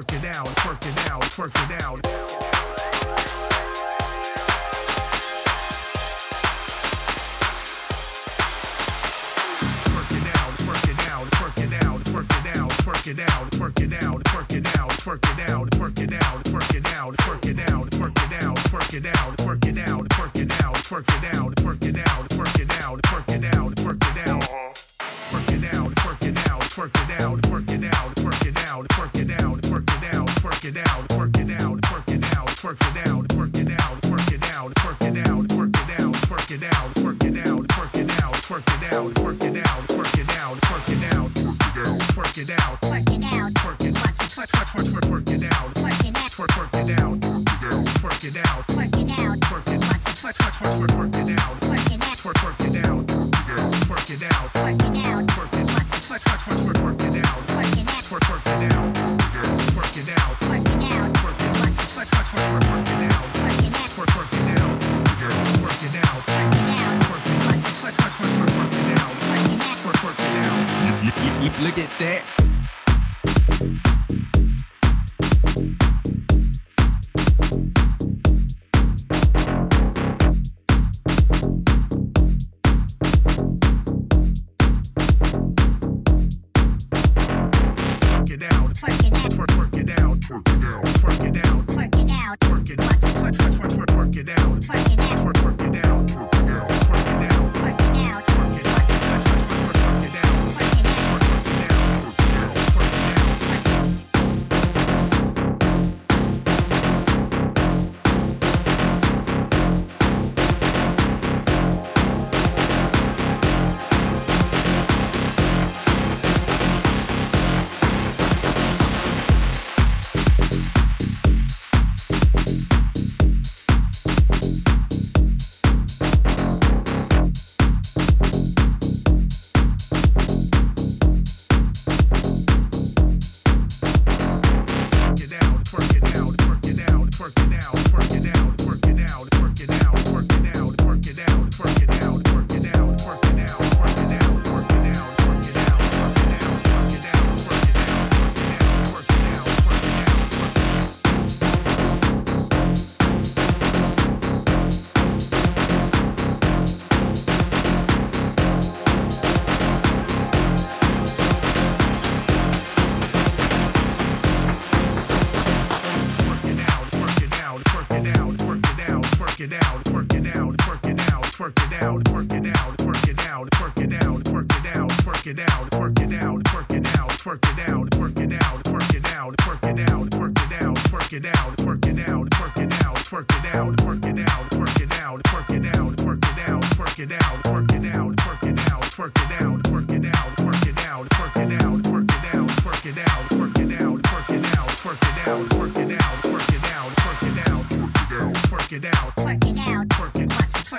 work it out, work it out, work it out.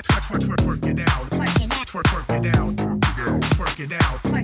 Twerk, twerk, twerk, twerk it out. Twerk it out. Twerk, twerk it. Twerk it out. Twerk it out.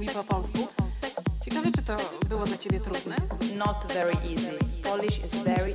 mówi po polsku. Ciekawe, czy to było dla ciebie trudne? Not very easy. Polish is very